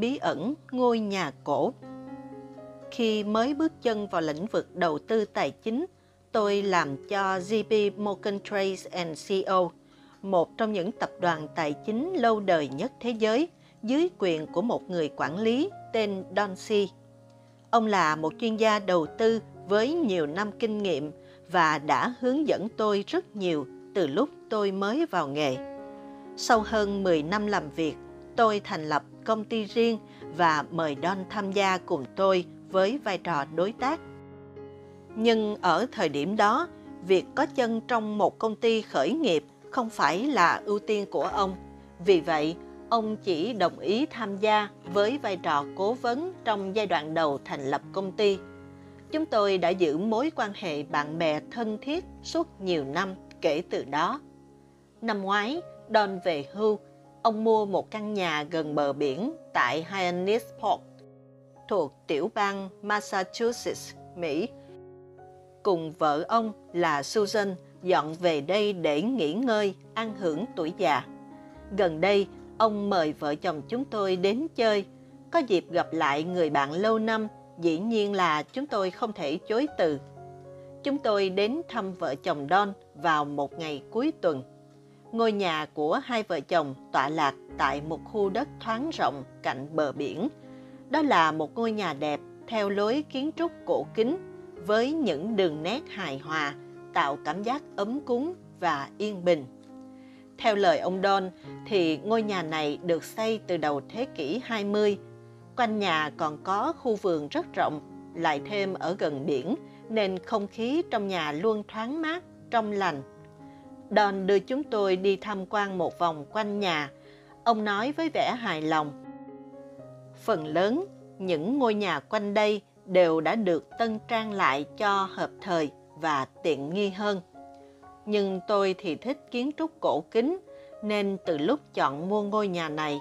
bí ẩn ngôi nhà cổ. Khi mới bước chân vào lĩnh vực đầu tư tài chính, tôi làm cho JP Morgan Chase and Co, một trong những tập đoàn tài chính lâu đời nhất thế giới, dưới quyền của một người quản lý tên Don C. Ông là một chuyên gia đầu tư với nhiều năm kinh nghiệm và đã hướng dẫn tôi rất nhiều từ lúc tôi mới vào nghề. Sau hơn 10 năm làm việc, tôi thành lập công ty riêng và mời Don tham gia cùng tôi với vai trò đối tác. Nhưng ở thời điểm đó, việc có chân trong một công ty khởi nghiệp không phải là ưu tiên của ông. Vì vậy, ông chỉ đồng ý tham gia với vai trò cố vấn trong giai đoạn đầu thành lập công ty. Chúng tôi đã giữ mối quan hệ bạn bè thân thiết suốt nhiều năm kể từ đó. Năm ngoái, Don về hưu, ông mua một căn nhà gần bờ biển tại Hyannisport, thuộc tiểu bang Massachusetts, Mỹ. Cùng vợ ông là Susan dọn về đây để nghỉ ngơi, ăn hưởng tuổi già. Gần đây, ông mời vợ chồng chúng tôi đến chơi. Có dịp gặp lại người bạn lâu năm, dĩ nhiên là chúng tôi không thể chối từ. Chúng tôi đến thăm vợ chồng Don vào một ngày cuối tuần. Ngôi nhà của hai vợ chồng tọa lạc tại một khu đất thoáng rộng cạnh bờ biển. Đó là một ngôi nhà đẹp theo lối kiến trúc cổ kính với những đường nét hài hòa, tạo cảm giác ấm cúng và yên bình. Theo lời ông Don, thì ngôi nhà này được xây từ đầu thế kỷ 20. Quanh nhà còn có khu vườn rất rộng, lại thêm ở gần biển, nên không khí trong nhà luôn thoáng mát, trong lành. Don đưa chúng tôi đi tham quan một vòng quanh nhà. Ông nói với vẻ hài lòng. Phần lớn, những ngôi nhà quanh đây đều đã được tân trang lại cho hợp thời và tiện nghi hơn. Nhưng tôi thì thích kiến trúc cổ kính, nên từ lúc chọn mua ngôi nhà này,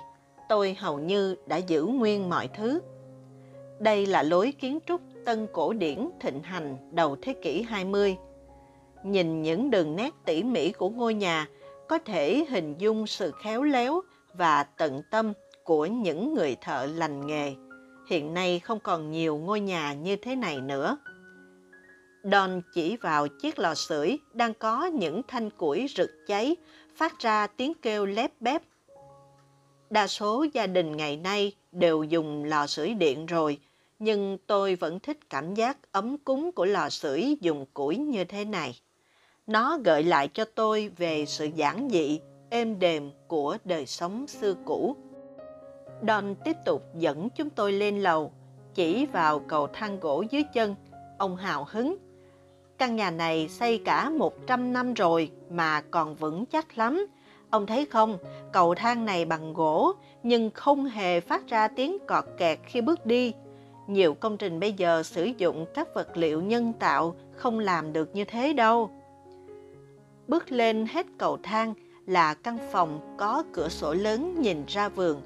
tôi hầu như đã giữ nguyên mọi thứ. Đây là lối kiến trúc tân cổ điển thịnh hành đầu thế kỷ 20. Nhìn những đường nét tỉ mỉ của ngôi nhà, có thể hình dung sự khéo léo và tận tâm của những người thợ lành nghề. Hiện nay không còn nhiều ngôi nhà như thế này nữa. Don chỉ vào chiếc lò sưởi đang có những thanh củi rực cháy, phát ra tiếng kêu lép bép. Đa số gia đình ngày nay đều dùng lò sưởi điện rồi, nhưng tôi vẫn thích cảm giác ấm cúng của lò sưởi dùng củi như thế này. Nó gợi lại cho tôi về sự giản dị, êm đềm của đời sống xưa cũ. Don tiếp tục dẫn chúng tôi lên lầu, chỉ vào cầu thang gỗ dưới chân. Ông hào hứng. Căn nhà này xây cả 100 năm rồi mà còn vững chắc lắm. Ông thấy không, cầu thang này bằng gỗ nhưng không hề phát ra tiếng cọt kẹt khi bước đi. Nhiều công trình bây giờ sử dụng các vật liệu nhân tạo không làm được như thế đâu. Bước lên hết cầu thang là căn phòng có cửa sổ lớn nhìn ra vườn.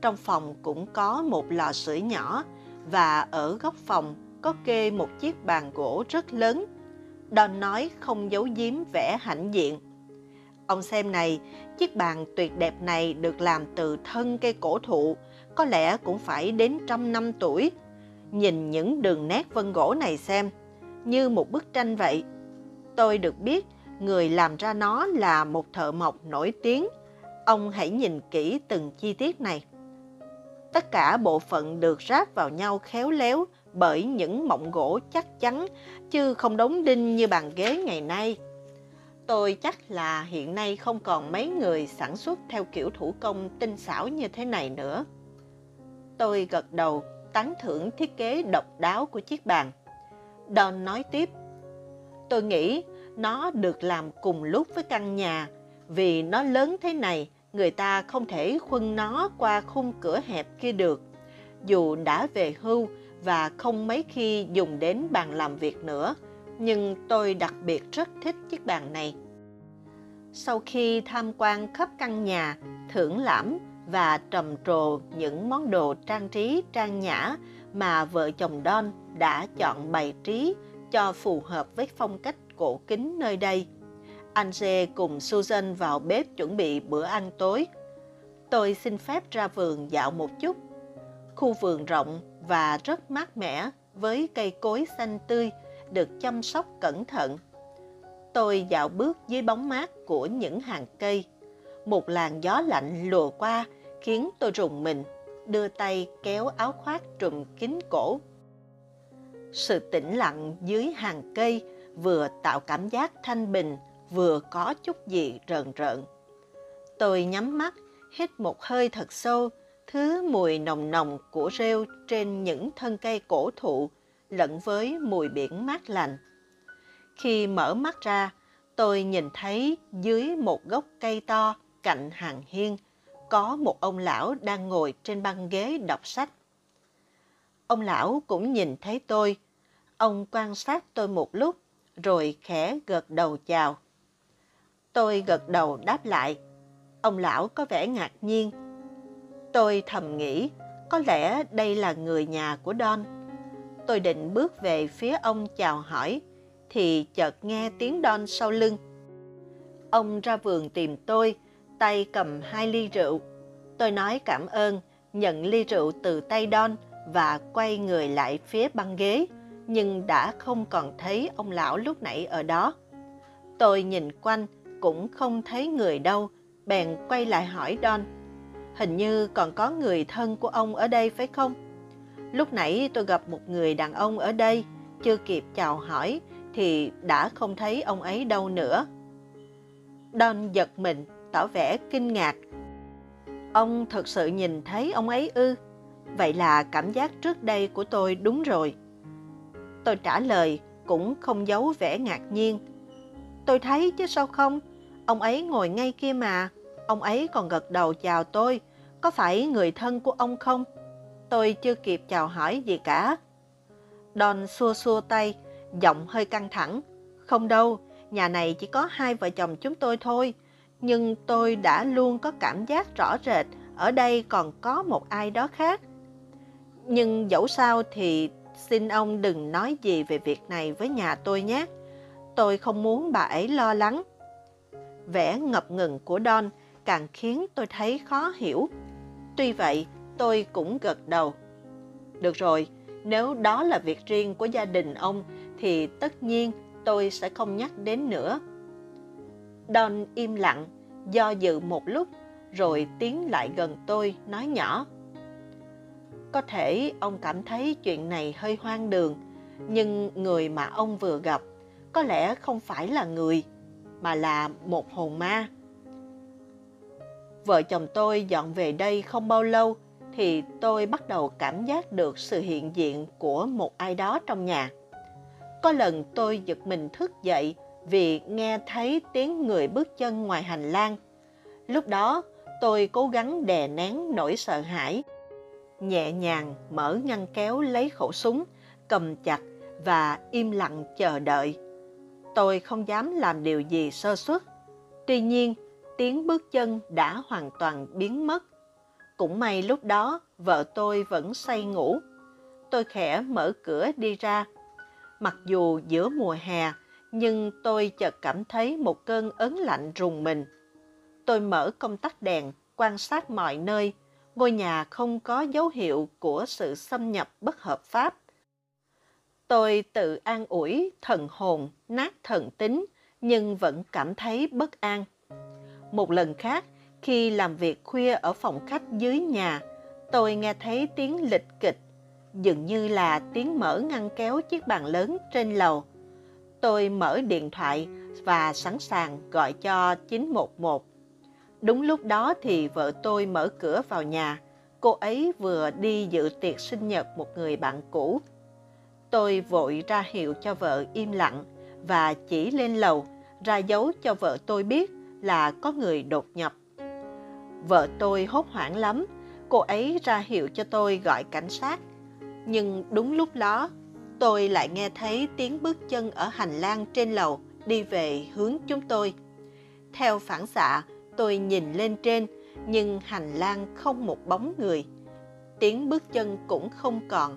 Trong phòng cũng có một lò sưởi nhỏ và ở góc phòng có kê một chiếc bàn gỗ rất lớn. Don nói không giấu giếm vẻ hãnh diện. Ông xem này, chiếc bàn tuyệt đẹp này được làm từ thân cây cổ thụ, có lẽ cũng phải đến trăm năm tuổi. Nhìn những đường nét vân gỗ này xem, như một bức tranh vậy. Tôi được biết người làm ra nó là một thợ mộc nổi tiếng. Ông hãy nhìn kỹ từng chi tiết này. Tất cả bộ phận được ráp vào nhau khéo léo bởi những mộng gỗ chắc chắn, chứ không đóng đinh như bàn ghế ngày nay. Tôi chắc là hiện nay không còn mấy người sản xuất theo kiểu thủ công tinh xảo như thế này nữa. Tôi gật đầu, tán thưởng thiết kế độc đáo của chiếc bàn. Don nói tiếp, tôi nghĩ nó được làm cùng lúc với căn nhà, vì nó lớn thế này, người ta không thể khuân nó qua khung cửa hẹp kia được. Dù đã về hưu và không mấy khi dùng đến bàn làm việc nữa, nhưng tôi đặc biệt rất thích chiếc bàn này. Sau khi tham quan khắp căn nhà, thưởng lãm và trầm trồ những món đồ trang trí trang nhã mà vợ chồng Don đã chọn bày trí cho phù hợp với phong cách cổ kính nơi đây. Ange cùng Susan vào bếp chuẩn bị bữa ăn tối. Tôi xin phép ra vườn dạo một chút. khu vườn rộng và rất mát mẻ với cây cối xanh tươi được chăm sóc cẩn thận. Tôi dạo bước dưới bóng mát của những hàng cây. Một làn gió lạnh lùa qua khiến tôi rùng mình, đưa tay kéo áo khoác trùm kín cổ. Sự tĩnh lặng dưới hàng cây vừa tạo cảm giác thanh bình, vừa có chút gì rợn rợn. Tôi nhắm mắt, hít một hơi thật sâu, thứ mùi nồng nồng của rêu trên những thân cây cổ thụ lẫn với mùi biển mát lành. Khi mở mắt ra, tôi nhìn thấy dưới một gốc cây to cạnh hàng hiên có một ông lão đang ngồi trên băng ghế đọc sách. Ông lão cũng nhìn thấy tôi. Ông quan sát tôi một lúc rồi khẽ gật đầu chào. Tôi gật đầu đáp lại. Ông lão có vẻ ngạc nhiên. Tôi thầm nghĩ, có lẽ đây là người nhà của Don. Tôi định bước về phía ông chào hỏi, thì chợt nghe tiếng Don sau lưng. Ông ra vườn tìm tôi, tay cầm hai ly rượu. Tôi nói cảm ơn, nhận ly rượu từ tay Don và quay người lại phía băng ghế, nhưng đã không còn thấy ông lão lúc nãy ở đó. Tôi nhìn quanh, cũng không thấy người đâu, bèn quay lại hỏi Don. Hình như còn có người thân của ông ở đây phải không? Lúc nãy tôi gặp một người đàn ông ở đây, chưa kịp chào hỏi thì đã không thấy ông ấy đâu nữa. Don giật mình, tỏ vẻ kinh ngạc. Ông thật sự nhìn thấy ông ấy ư? Vậy là cảm giác trước đây của tôi đúng rồi. Tôi trả lời, cũng không giấu vẻ ngạc nhiên. Tôi thấy chứ sao không? Ông ấy ngồi ngay kia mà. Ông ấy còn gật đầu chào tôi. Có phải người thân của ông không? Tôi chưa kịp chào hỏi gì cả. Don xua xua tay, giọng hơi căng thẳng. Không đâu, nhà này chỉ có hai vợ chồng chúng tôi thôi. Nhưng tôi đã luôn có cảm giác rõ rệt ở đây còn có một ai đó khác. Nhưng dẫu sao thì xin ông đừng nói gì về việc này với nhà tôi nhé. Tôi không muốn bà ấy lo lắng. Vẻ ngập ngừng của Don càng khiến tôi thấy khó hiểu. Tuy vậy, tôi cũng gật đầu. Được rồi, nếu đó là việc riêng của gia đình ông thì tất nhiên tôi sẽ không nhắc đến nữa. Don im lặng, do dự một lúc rồi tiến lại gần tôi nói nhỏ. Có thể ông cảm thấy chuyện này hơi hoang đường, nhưng người mà ông vừa gặp có lẽ không phải là người, mà là một hồn ma. Vợ chồng tôi dọn về đây không bao lâu thì tôi bắt đầu cảm giác được sự hiện diện của một ai đó trong nhà. Có lần tôi giật mình thức dậy vì nghe thấy tiếng người bước chân ngoài hành lang. Lúc đó, tôi cố gắng đè nén nỗi sợ hãi. Nhẹ nhàng mở ngăn kéo lấy khẩu súng, cầm chặt và im lặng chờ đợi. Tôi không dám làm điều gì sơ suất. Tuy nhiên, tiếng bước chân đã hoàn toàn biến mất. Cũng may lúc đó, vợ tôi vẫn say ngủ. Tôi khẽ mở cửa đi ra. Mặc dù giữa mùa hè, nhưng tôi chợt cảm thấy một cơn ớn lạnh rùng mình. Tôi mở công tắc đèn, quan sát mọi nơi. Ngôi nhà không có dấu hiệu của sự xâm nhập bất hợp pháp. Tôi tự an ủi thần hồn, nát thần tính, nhưng vẫn cảm thấy bất an. Một lần khác, khi làm việc khuya ở phòng khách dưới nhà, tôi nghe thấy tiếng lịch kịch, dường như là tiếng mở ngăn kéo chiếc bàn lớn trên lầu. Tôi mở điện thoại và sẵn sàng gọi cho 911. Đúng lúc đó thì vợ tôi mở cửa vào nhà. Cô ấy vừa đi dự tiệc sinh nhật một người bạn cũ. Tôi vội ra hiệu cho vợ im lặng và chỉ lên lầu ra dấu cho vợ tôi biết là có người đột nhập. Vợ tôi hốt hoảng lắm, cô ấy ra hiệu cho tôi gọi cảnh sát. Nhưng đúng lúc đó, tôi lại nghe thấy tiếng bước chân ở hành lang trên lầu đi về hướng chúng tôi. Theo phản xạ, tôi nhìn lên trên, nhưng hành lang không một bóng người. Tiếng bước chân cũng không còn.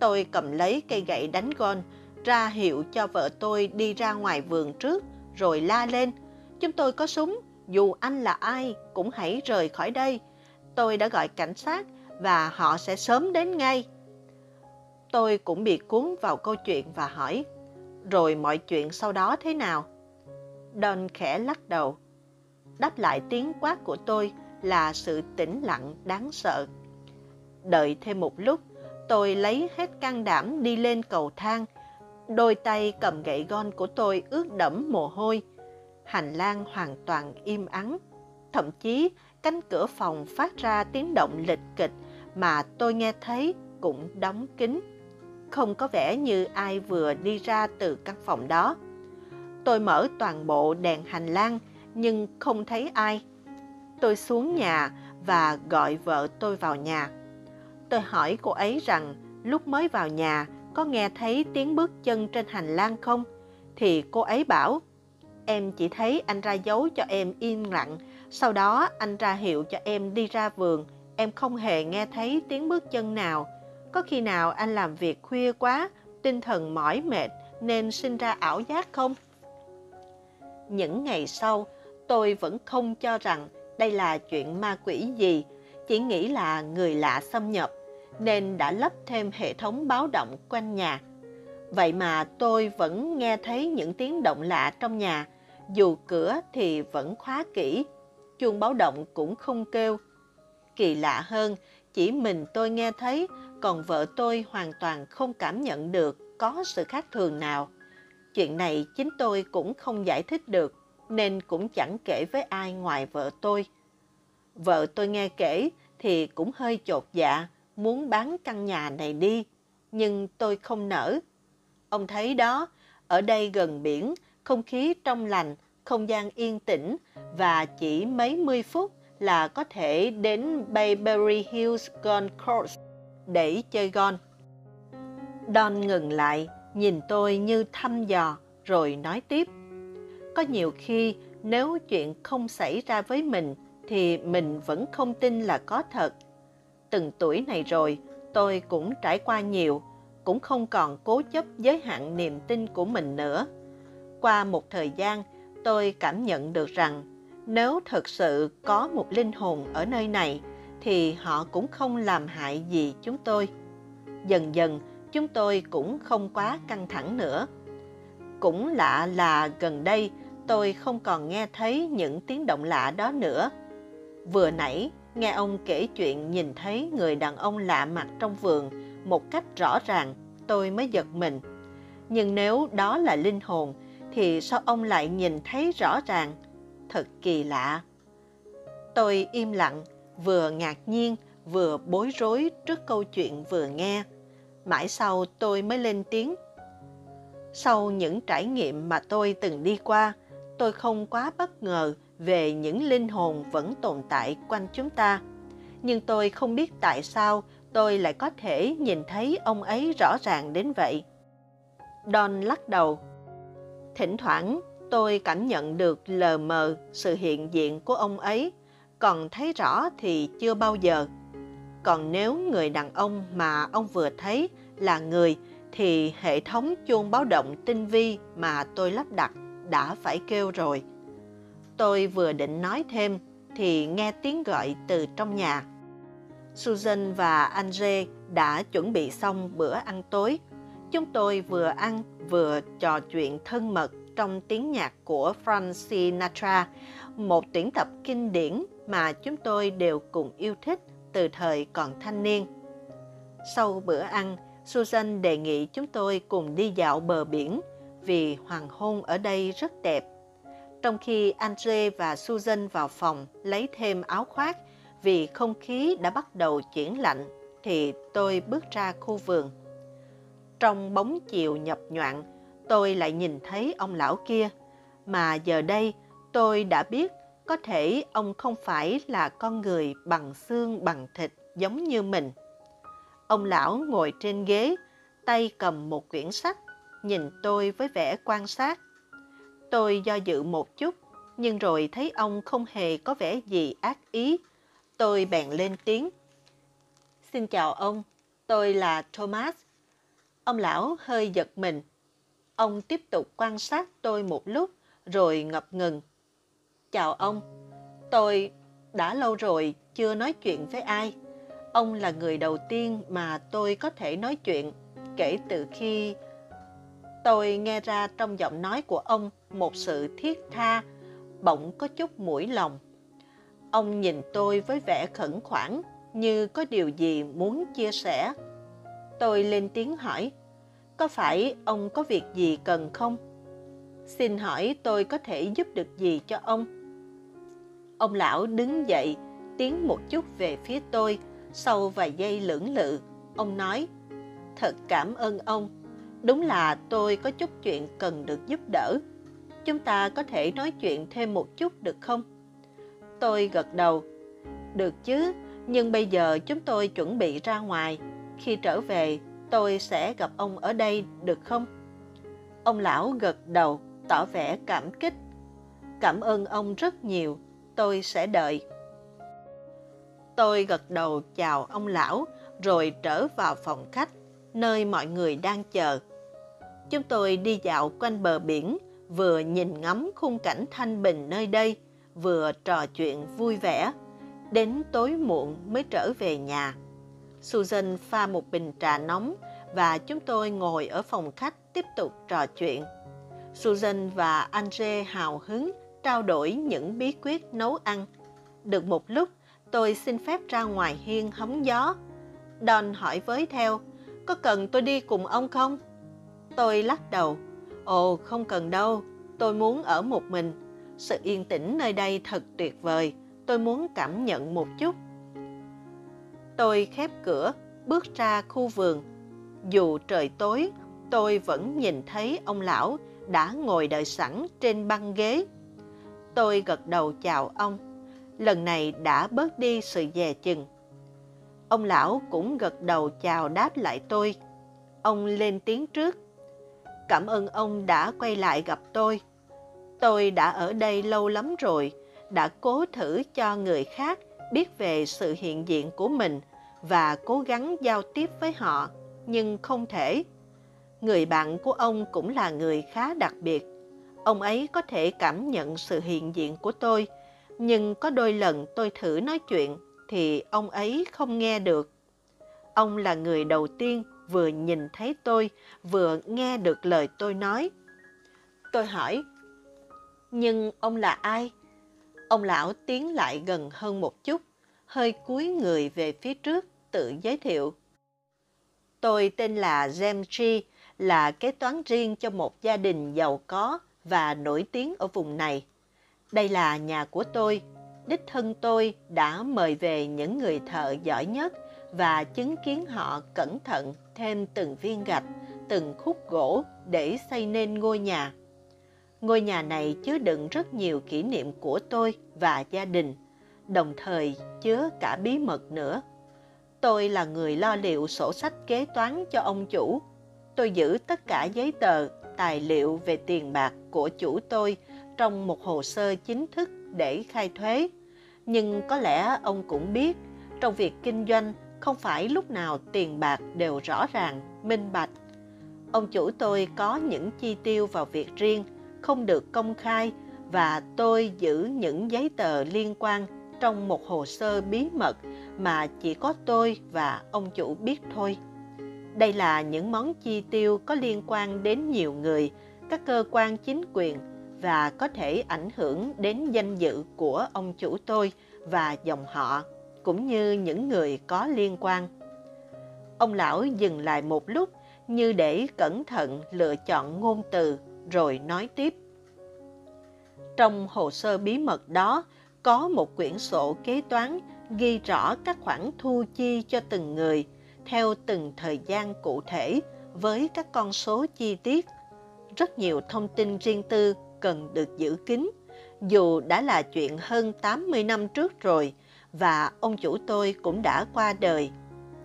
Tôi cầm lấy cây gậy đánh gôn, ra hiệu cho vợ tôi đi ra ngoài vườn trước, rồi la lên. Chúng tôi có súng, dù anh là ai cũng hãy rời khỏi đây. Tôi đã gọi cảnh sát và họ sẽ sớm đến ngay. Tôi cũng bị cuốn vào câu chuyện và hỏi, rồi mọi chuyện sau đó thế nào? Don khẽ lắc đầu. Đáp lại tiếng quát của tôi là sự tĩnh lặng đáng sợ. Đợi thêm một lúc, tôi lấy hết can đảm đi lên cầu thang. Đôi tay cầm gậy gon của tôi ướt đẫm mồ hôi. Hành lang hoàn toàn im ắng. Thậm chí cánh cửa phòng phát ra tiếng động lịch kịch mà tôi nghe thấy cũng đóng kín. Không có vẻ như ai vừa đi ra từ căn phòng đó. Tôi mở toàn bộ đèn hành lang nhưng không thấy ai. Tôi xuống nhà và gọi vợ tôi vào nhà. Tôi hỏi cô ấy rằng lúc mới vào nhà có nghe thấy tiếng bước chân trên hành lang không? Thì cô ấy bảo, em chỉ thấy anh ra dấu cho em im lặng, sau đó anh ra hiệu cho em đi ra vườn, em không hề nghe thấy tiếng bước chân nào. Có khi nào anh làm việc khuya quá, tinh thần mỏi mệt nên sinh ra ảo giác không? Những ngày sau, tôi vẫn không cho rằng đây là chuyện ma quỷ gì, chỉ nghĩ là người lạ xâm nhập, nên đã lắp thêm hệ thống báo động quanh nhà. Vậy mà tôi vẫn nghe thấy những tiếng động lạ trong nhà, dù cửa thì vẫn khóa kỹ, chuông báo động cũng không kêu. Kỳ lạ hơn, chỉ mình tôi nghe thấy, còn vợ tôi hoàn toàn không cảm nhận được có sự khác thường nào. Chuyện này chính tôi cũng không giải thích được, nên cũng chẳng kể với ai ngoài vợ tôi. Vợ tôi nghe kể thì cũng hơi chột dạ, muốn bán căn nhà này đi, nhưng tôi không nỡ. Ông thấy đó, ở đây gần biển, không khí trong lành, không gian yên tĩnh và chỉ mấy mươi phút là có thể đến Bayberry Hills Golf Course để chơi golf. Don ngừng lại, nhìn tôi như thăm dò, rồi nói tiếp. Có nhiều khi nếu chuyện không xảy ra với mình thì mình vẫn không tin là có thật. Từng tuổi này rồi, tôi cũng trải qua nhiều, cũng không còn cố chấp giới hạn niềm tin của mình nữa. Qua một thời gian, tôi cảm nhận được rằng nếu thật sự có một linh hồn ở nơi này thì họ cũng không làm hại gì chúng tôi. Dần dần, chúng tôi cũng không quá căng thẳng nữa. Cũng lạ là gần đây tôi không còn nghe thấy những tiếng động lạ đó nữa. Vừa nãy, nghe ông kể chuyện nhìn thấy người đàn ông lạ mặt trong vườn một cách rõ ràng, tôi mới giật mình. Nhưng nếu đó là linh hồn, thì sao ông lại nhìn thấy rõ ràng? Thật kỳ lạ. Tôi im lặng, vừa ngạc nhiên, vừa bối rối trước câu chuyện vừa nghe. Mãi sau tôi mới lên tiếng. Sau những trải nghiệm mà tôi từng đi qua, tôi không quá bất ngờ về những linh hồn vẫn tồn tại quanh chúng ta. Nhưng tôi không biết tại sao tôi lại có thể nhìn thấy ông ấy rõ ràng đến vậy. Don lắc đầu. Thỉnh thoảng tôi cảm nhận được lờ mờ sự hiện diện của ông ấy, còn thấy rõ thì chưa bao giờ. Còn nếu người đàn ông mà ông vừa thấy là người thì hệ thống chuông báo động tinh vi mà tôi lắp đặt đã phải kêu rồi. Tôi vừa định nói thêm thì nghe tiếng gọi từ trong nhà. Susan và Andre đã chuẩn bị xong bữa ăn tối. Chúng tôi vừa ăn vừa trò chuyện thân mật trong tiếng nhạc của Frank Sinatra, một tuyển tập kinh điển mà chúng tôi đều cùng yêu thích từ thời còn thanh niên. Sau bữa ăn, Susan đề nghị chúng tôi cùng đi dạo bờ biển vì hoàng hôn ở đây rất đẹp. Trong khi Andre và Susan vào phòng lấy thêm áo khoác vì không khí đã bắt đầu chuyển lạnh, thì tôi bước ra khu vườn. Trong bóng chiều nhập nhoạn, tôi lại nhìn thấy ông lão kia, mà giờ đây tôi đã biết có thể ông không phải là con người bằng xương bằng thịt giống như mình. Ông lão ngồi trên ghế, tay cầm một quyển sách, nhìn tôi với vẻ quan sát. Tôi do dự một chút, nhưng rồi thấy ông không hề có vẻ gì ác ý. Tôi bèn lên tiếng. Xin chào ông, tôi là Thomas. Ông lão hơi giật mình. Ông tiếp tục quan sát tôi một lúc, rồi ngập ngừng. Chào ông, tôi đã lâu rồi chưa nói chuyện với ai. Ông là người đầu tiên mà tôi có thể nói chuyện kể từ khi tôi nghe ra trong giọng nói của ông một sự thiết tha, bỗng có chút mũi lòng. Ông nhìn tôi với vẻ khẩn khoản như có điều gì muốn chia sẻ. Tôi lên tiếng hỏi, có phải ông có việc gì cần không? Xin hỏi tôi có thể giúp được gì cho ông? Ông lão đứng dậy, tiến một chút về phía tôi, sau vài giây lưỡng lự, ông nói, thật cảm ơn ông, đúng là tôi có chút chuyện cần được giúp đỡ. Chúng ta có thể nói chuyện thêm một chút được không? Tôi gật đầu, được chứ, nhưng bây giờ chúng tôi chuẩn bị ra ngoài. Khi trở về, tôi sẽ gặp ông ở đây được không? Ông lão gật đầu, tỏ vẻ cảm kích. Cảm ơn ông rất nhiều, tôi sẽ đợi. Tôi gật đầu chào ông lão, rồi trở vào phòng khách, nơi mọi người đang chờ. Chúng tôi đi dạo quanh bờ biển, vừa nhìn ngắm khung cảnh thanh bình nơi đây, vừa trò chuyện vui vẻ. Đến tối muộn mới trở về nhà. Susan pha một bình trà nóng và chúng tôi ngồi ở phòng khách tiếp tục trò chuyện. Susan và Andre hào hứng trao đổi những bí quyết nấu ăn. Được một lúc, tôi xin phép ra ngoài hiên hóng gió. Don hỏi với theo, có cần tôi đi cùng ông không? Tôi lắc đầu, ồ không cần đâu, tôi muốn ở một mình. Sự yên tĩnh nơi đây thật tuyệt vời, tôi muốn cảm nhận một chút. Tôi khép cửa, bước ra khu vườn. Dù trời tối, tôi vẫn nhìn thấy ông lão đã ngồi đợi sẵn trên băng ghế. Tôi gật đầu chào ông. Lần này đã bớt đi sự dè chừng. Ông lão cũng gật đầu chào đáp lại tôi. Ông lên tiếng trước. Cảm ơn ông đã quay lại gặp tôi. Tôi đã ở đây lâu lắm rồi, đã cố thử cho người khác biết về sự hiện diện của mình và cố gắng giao tiếp với họ, nhưng không thể. Người bạn của ông cũng là người khá đặc biệt. Ông ấy có thể cảm nhận sự hiện diện của tôi, nhưng có đôi lần tôi thử nói chuyện thì ông ấy không nghe được. Ông là người đầu tiên vừa nhìn thấy tôi, vừa nghe được lời tôi nói. Tôi hỏi, nhưng ông là ai? Ông lão tiến lại gần hơn một chút, hơi cúi người về phía trước, tự giới thiệu. Tôi tên là James G, là kế toán riêng cho một gia đình giàu có và nổi tiếng ở vùng này. Đây là nhà của tôi. Đích thân tôi đã mời về những người thợ giỏi nhất và chứng kiến họ cẩn thận thêm từng viên gạch, từng khúc gỗ để xây nên ngôi nhà. Ngôi nhà này chứa đựng rất nhiều kỷ niệm của tôi và gia đình, đồng thời chứa cả bí mật nữa. Tôi là người lo liệu sổ sách kế toán cho ông chủ. Tôi giữ tất cả giấy tờ, tài liệu về tiền bạc của chủ tôi trong một hồ sơ chính thức để khai thuế. Nhưng có lẽ ông cũng biết, trong việc kinh doanh không phải lúc nào tiền bạc đều rõ ràng, minh bạch. Ông chủ tôi có những chi tiêu vào việc riêng, không được công khai và tôi giữ những giấy tờ liên quan trong một hồ sơ bí mật mà chỉ có tôi và ông chủ biết thôi. Đây là những món chi tiêu có liên quan đến nhiều người, các cơ quan chính quyền và có thể ảnh hưởng đến danh dự của ông chủ tôi và dòng họ, cũng như những người có liên quan. Ông lão dừng lại một lúc như để cẩn thận lựa chọn ngôn từ rồi nói tiếp. Trong hồ sơ bí mật đó có một quyển sổ kế toán ghi rõ các khoản thu chi cho từng người theo từng thời gian cụ thể với các con số chi tiết. Rất nhiều thông tin riêng tư cần được giữ kín, dù đã là chuyện hơn 80 năm trước rồi và ông chủ tôi cũng đã qua đời.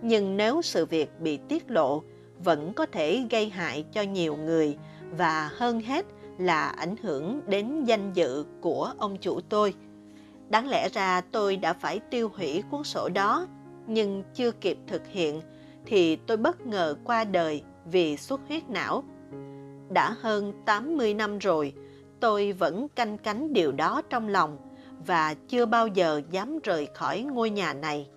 Nhưng nếu sự việc bị tiết lộ, vẫn có thể gây hại cho nhiều người và hơn hết là ảnh hưởng đến danh dự của ông chủ tôi. Đáng lẽ ra tôi đã phải tiêu hủy cuốn sổ đó, nhưng chưa kịp thực hiện thì tôi bất ngờ qua đời vì xuất huyết não. Đã hơn 80 năm rồi, tôi vẫn canh cánh điều đó trong lòng và chưa bao giờ dám rời khỏi ngôi nhà này.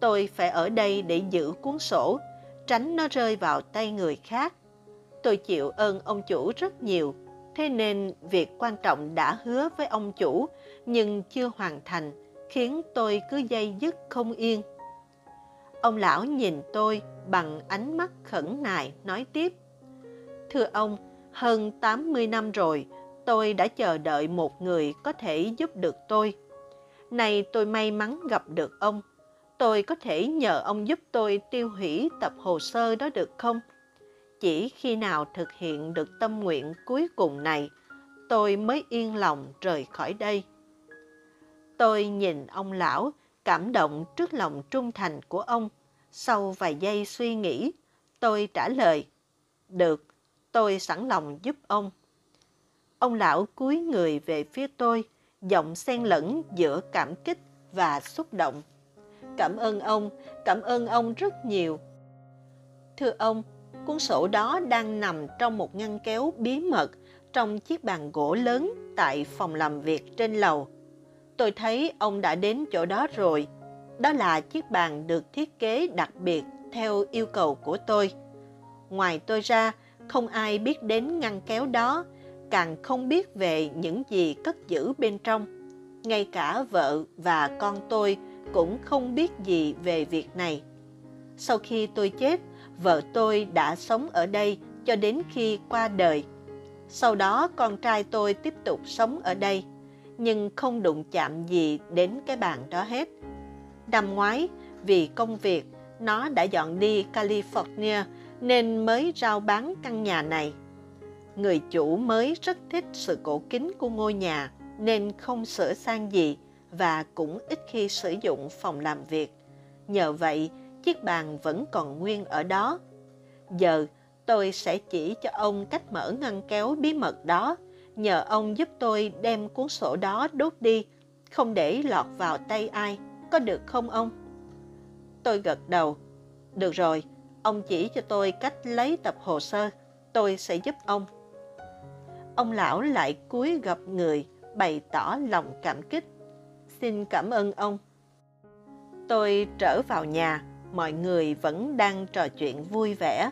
Tôi phải ở đây để giữ cuốn sổ, tránh nó rơi vào tay người khác. Tôi chịu ơn ông chủ rất nhiều, thế nên việc quan trọng đã hứa với ông chủ nhưng chưa hoàn thành, khiến tôi cứ dây dứt không yên. Ông lão nhìn tôi bằng ánh mắt khẩn nài nói tiếp. Thưa ông, hơn 80 năm rồi, tôi đã chờ đợi một người có thể giúp được tôi. nay tôi may mắn gặp được ông. Tôi có thể nhờ ông giúp tôi tiêu hủy tập hồ sơ đó được không? Chỉ khi nào thực hiện được tâm nguyện cuối cùng này, tôi mới yên lòng rời khỏi đây. Tôi nhìn ông lão, cảm động trước lòng trung thành của ông. Sau vài giây suy nghĩ, tôi trả lời, được, tôi sẵn lòng giúp ông. Ông lão cúi người về phía tôi, giọng xen lẫn giữa cảm kích và xúc động. Cảm ơn ông, cảm ơn ông rất nhiều. Thưa ông, cuốn sổ đó đang nằm trong một ngăn kéo bí mật trong chiếc bàn gỗ lớn tại phòng làm việc trên lầu. Tôi thấy ông đã đến chỗ đó rồi. Đó là chiếc bàn được thiết kế đặc biệt theo yêu cầu của tôi. Ngoài tôi ra, không ai biết đến ngăn kéo đó, càng không biết về những gì cất giữ bên trong. Ngay cả vợ và con tôi cũng không biết gì về việc này. Sau khi tôi chết, vợ tôi đã sống ở đây cho đến khi qua đời. Sau đó con trai tôi tiếp tục sống ở đây, nhưng không đụng chạm gì đến cái bàn đó hết. Năm ngoái, vì công việc, nó đã dọn đi California nên mới rao bán căn nhà này. Người chủ mới rất thích sự cổ kính của ngôi nhà nên không sửa sang gì và cũng ít khi sử dụng phòng làm việc. Nhờ vậy, chiếc bàn vẫn còn nguyên ở đó. Giờ, tôi sẽ chỉ cho ông cách mở ngăn kéo bí mật đó, nhờ ông giúp tôi đem cuốn sổ đó đốt đi, không để lọt vào tay ai, có được không ông? Tôi gật đầu. Được rồi, ông chỉ cho tôi cách lấy tập hồ sơ, tôi sẽ giúp ông. Ông lão lại cúi gặp người, bày tỏ lòng cảm kích. Xin cảm ơn ông. Tôi trở vào nhà, mọi người vẫn đang trò chuyện vui vẻ.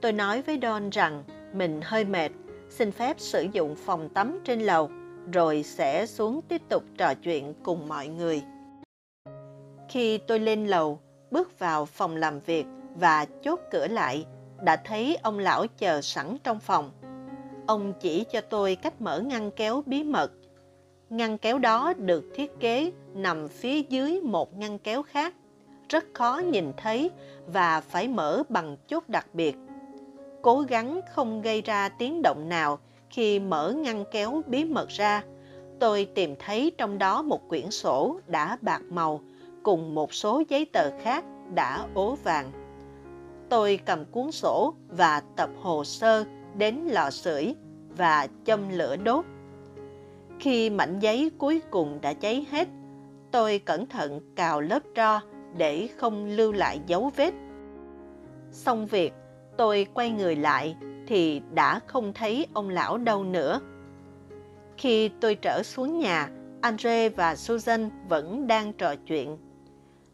Tôi nói với Don rằng mình hơi mệt, xin phép sử dụng phòng tắm trên lầu, rồi sẽ xuống tiếp tục trò chuyện cùng mọi người. Khi tôi lên lầu, bước vào phòng làm việc và chốt cửa lại, đã thấy ông lão chờ sẵn trong phòng. Ông chỉ cho tôi cách mở ngăn kéo bí mật. Ngăn kéo đó được thiết kế nằm phía dưới một ngăn kéo khác, rất khó nhìn thấy và phải mở bằng chốt đặc biệt. Cố gắng không gây ra tiếng động nào khi mở ngăn kéo bí mật ra. Tôi tìm thấy trong đó một quyển sổ đã bạc màu cùng một số giấy tờ khác đã ố vàng. Tôi cầm cuốn sổ và tập hồ sơ đến lò sưởi và châm lửa đốt. Khi mảnh giấy cuối cùng đã cháy hết, tôi cẩn thận cào lớp tro để không lưu lại dấu vết. Xong việc, tôi quay người lại thì đã không thấy ông lão đâu nữa. Khi tôi trở xuống nhà, Andre và Susan vẫn đang trò chuyện.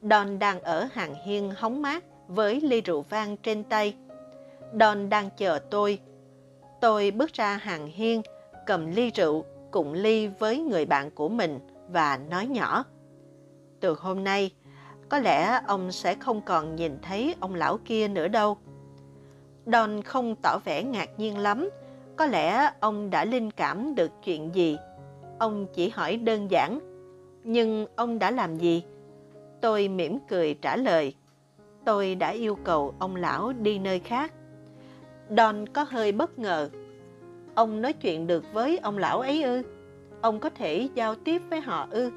Don đang ở hàng hiên hóng mát với ly rượu vang trên tay. Don đang chờ tôi. Tôi bước ra hàng hiên, cầm ly rượu cùng ly với người bạn của mình và nói nhỏ. Từ hôm nay, có lẽ ông sẽ không còn nhìn thấy ông lão kia nữa đâu. Don không tỏ vẻ ngạc nhiên lắm, có lẽ ông đã linh cảm được chuyện gì. Ông chỉ hỏi đơn giản, nhưng ông đã làm gì? Tôi mỉm cười trả lời, tôi đã yêu cầu ông lão đi nơi khác. Don có hơi bất ngờ. Ông nói chuyện được với ông lão ấy ư? Ông có thể giao tiếp với họ ư?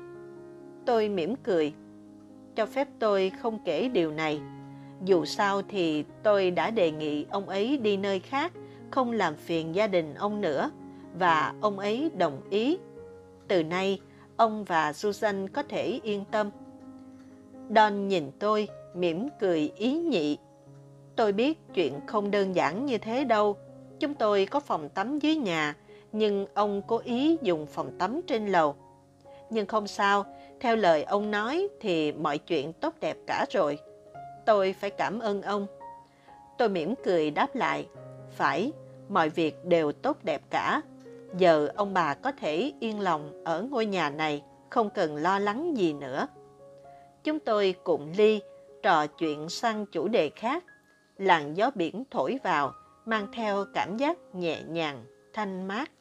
Tôi mỉm cười. Cho phép tôi không kể điều này. Dù sao thì tôi đã đề nghị ông ấy đi nơi khác, không làm phiền gia đình ông nữa, và ông ấy đồng ý. Từ nay, ông và Susan có thể yên tâm. Don nhìn tôi, mỉm cười ý nhị. Tôi biết chuyện không đơn giản như thế đâu. Chúng tôi có phòng tắm dưới nhà, nhưng ông cố ý dùng phòng tắm trên lầu. Nhưng không sao, theo lời ông nói thì mọi chuyện tốt đẹp cả rồi. Tôi phải cảm ơn ông. Tôi mỉm cười đáp lại, phải, mọi việc đều tốt đẹp cả. Giờ ông bà có thể yên lòng ở ngôi nhà này, không cần lo lắng gì nữa. Chúng tôi cùng ly, trò chuyện sang chủ đề khác. Làn gió biển thổi vào, mang theo cảm giác nhẹ nhàng, thanh mát.